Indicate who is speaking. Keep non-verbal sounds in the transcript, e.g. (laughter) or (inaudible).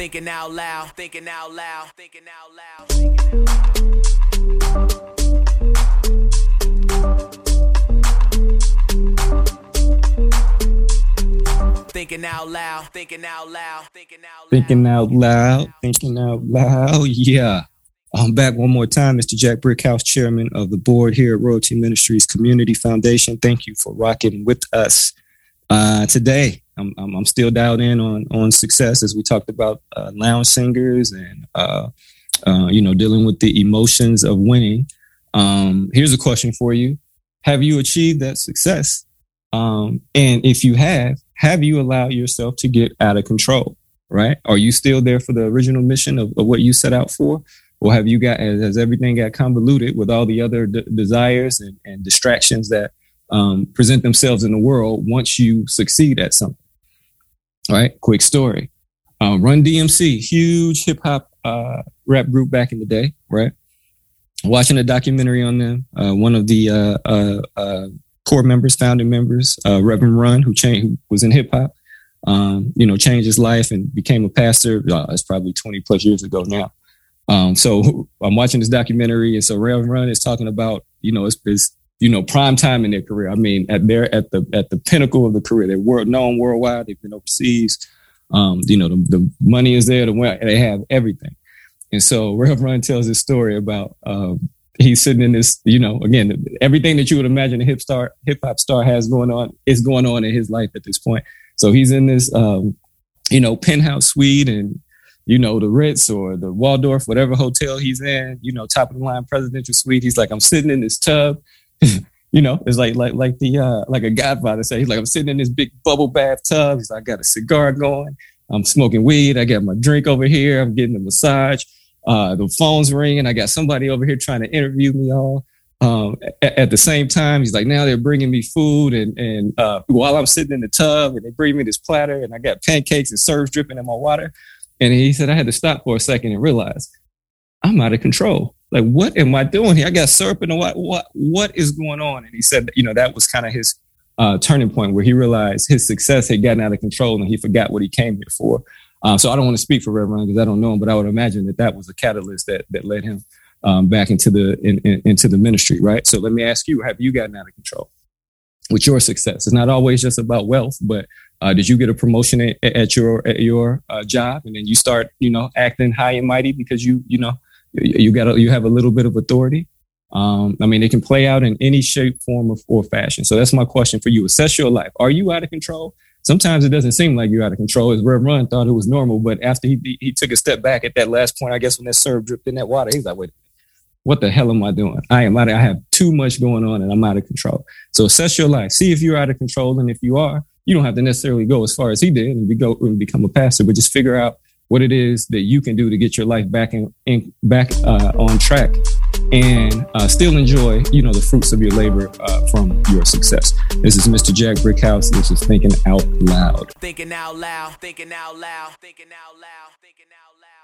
Speaker 1: Thinking out loud, thinking out loud, thinking out loud. Thinking out loud. Thinking out loud, thinking out loud, thinking out loud.
Speaker 2: Yeah. I'm back one more time, Mr. Jack Brickhouse, chairman of the board here at Royalty Ministries Community Foundation. Thank you for rocking with us uh, today. I'm, I'm, I'm still dialed in on on success as we talked about uh, lounge singers and uh, uh, you know dealing with the emotions of winning. Um, here's a question for you: Have you achieved that success? Um, and if you have, have you allowed yourself to get out of control? Right? Are you still there for the original mission of, of what you set out for? Or have you got, has everything got convoluted with all the other d- desires and, and distractions that um, present themselves in the world once you succeed at something? All right, quick story. Uh, Run DMC, huge hip hop uh, rap group back in the day, right? Watching a documentary on them, uh, one of the uh, uh, uh, core members, founding members, Reverend Run, who changed, who was in hip hop, um, you know, changed his life and became a pastor. Uh, it's probably 20 plus years ago now. Um, so (laughs) I'm watching this documentary, and so Reverend Run is talking about, you know, it's, it's you know prime time in their career. I mean, at their at the at the pinnacle of the career, they're world known worldwide. They've been overseas. Um, you know, the, the money is there. The they have everything. And so (laughs) Reverend Run tells this story about um, he's sitting in this, you know, again, everything that you would imagine a hip star, hip hop star has going on is going on in his life at this point. So he's in this, um, you know, penthouse suite and, you know, the Ritz or the Waldorf, whatever hotel he's in, you know, top of the line presidential suite. He's like, I'm sitting in this tub. (laughs) you know, it's like like like the uh like a Godfather say. He's like, I'm sitting in this big bubble bathtub. He's like, I got a cigar going. I'm smoking weed. I got my drink over here. I'm getting a massage. Uh, the phone's ringing. I got somebody over here trying to interview me all. Um, at, at, the same time, he's like, now they're bringing me food and, and, uh, while I'm sitting in the tub and they bring me this platter and I got pancakes and serves dripping in my water. And he said, I had to stop for a second and realize I'm out of control. Like, what am I doing here? I got syrup in the what, what, what is going on? And he said, you know, that was kind of his, uh, turning point where he realized his success had gotten out of control and he forgot what he came here for. Uh, so I don't want to speak for Reverend because I don't know him, but I would imagine that that was a catalyst that that led him um, back into the in, in, into the ministry, right? So let me ask you: Have you gotten out of control with your success? It's not always just about wealth, but uh, did you get a promotion at, at your at your uh, job, and then you start, you know, acting high and mighty because you you know you got you have a little bit of authority? Um, I mean, it can play out in any shape, form, or, or fashion. So that's my question for you: Assess your life. Are you out of control? sometimes it doesn't seem like you're out of control. As Rev Run thought it was normal, but after he he took a step back at that last point, I guess when that serve dripped in that water, he's like, wait, what the hell am I doing? I am out of, I have too much going on and I'm out of control. So assess your life. See if you're out of control. And if you are, you don't have to necessarily go as far as he did and, be go, and become a pastor, but just figure out what it is that you can do to get your life back in, in back uh, on track and uh, still enjoy, you know, the fruits of your labor uh, from your success. This is Mr. Jack Brickhouse. This is Thinking Out Loud.
Speaker 1: Thinking out loud, thinking out loud, thinking out loud, thinking out loud.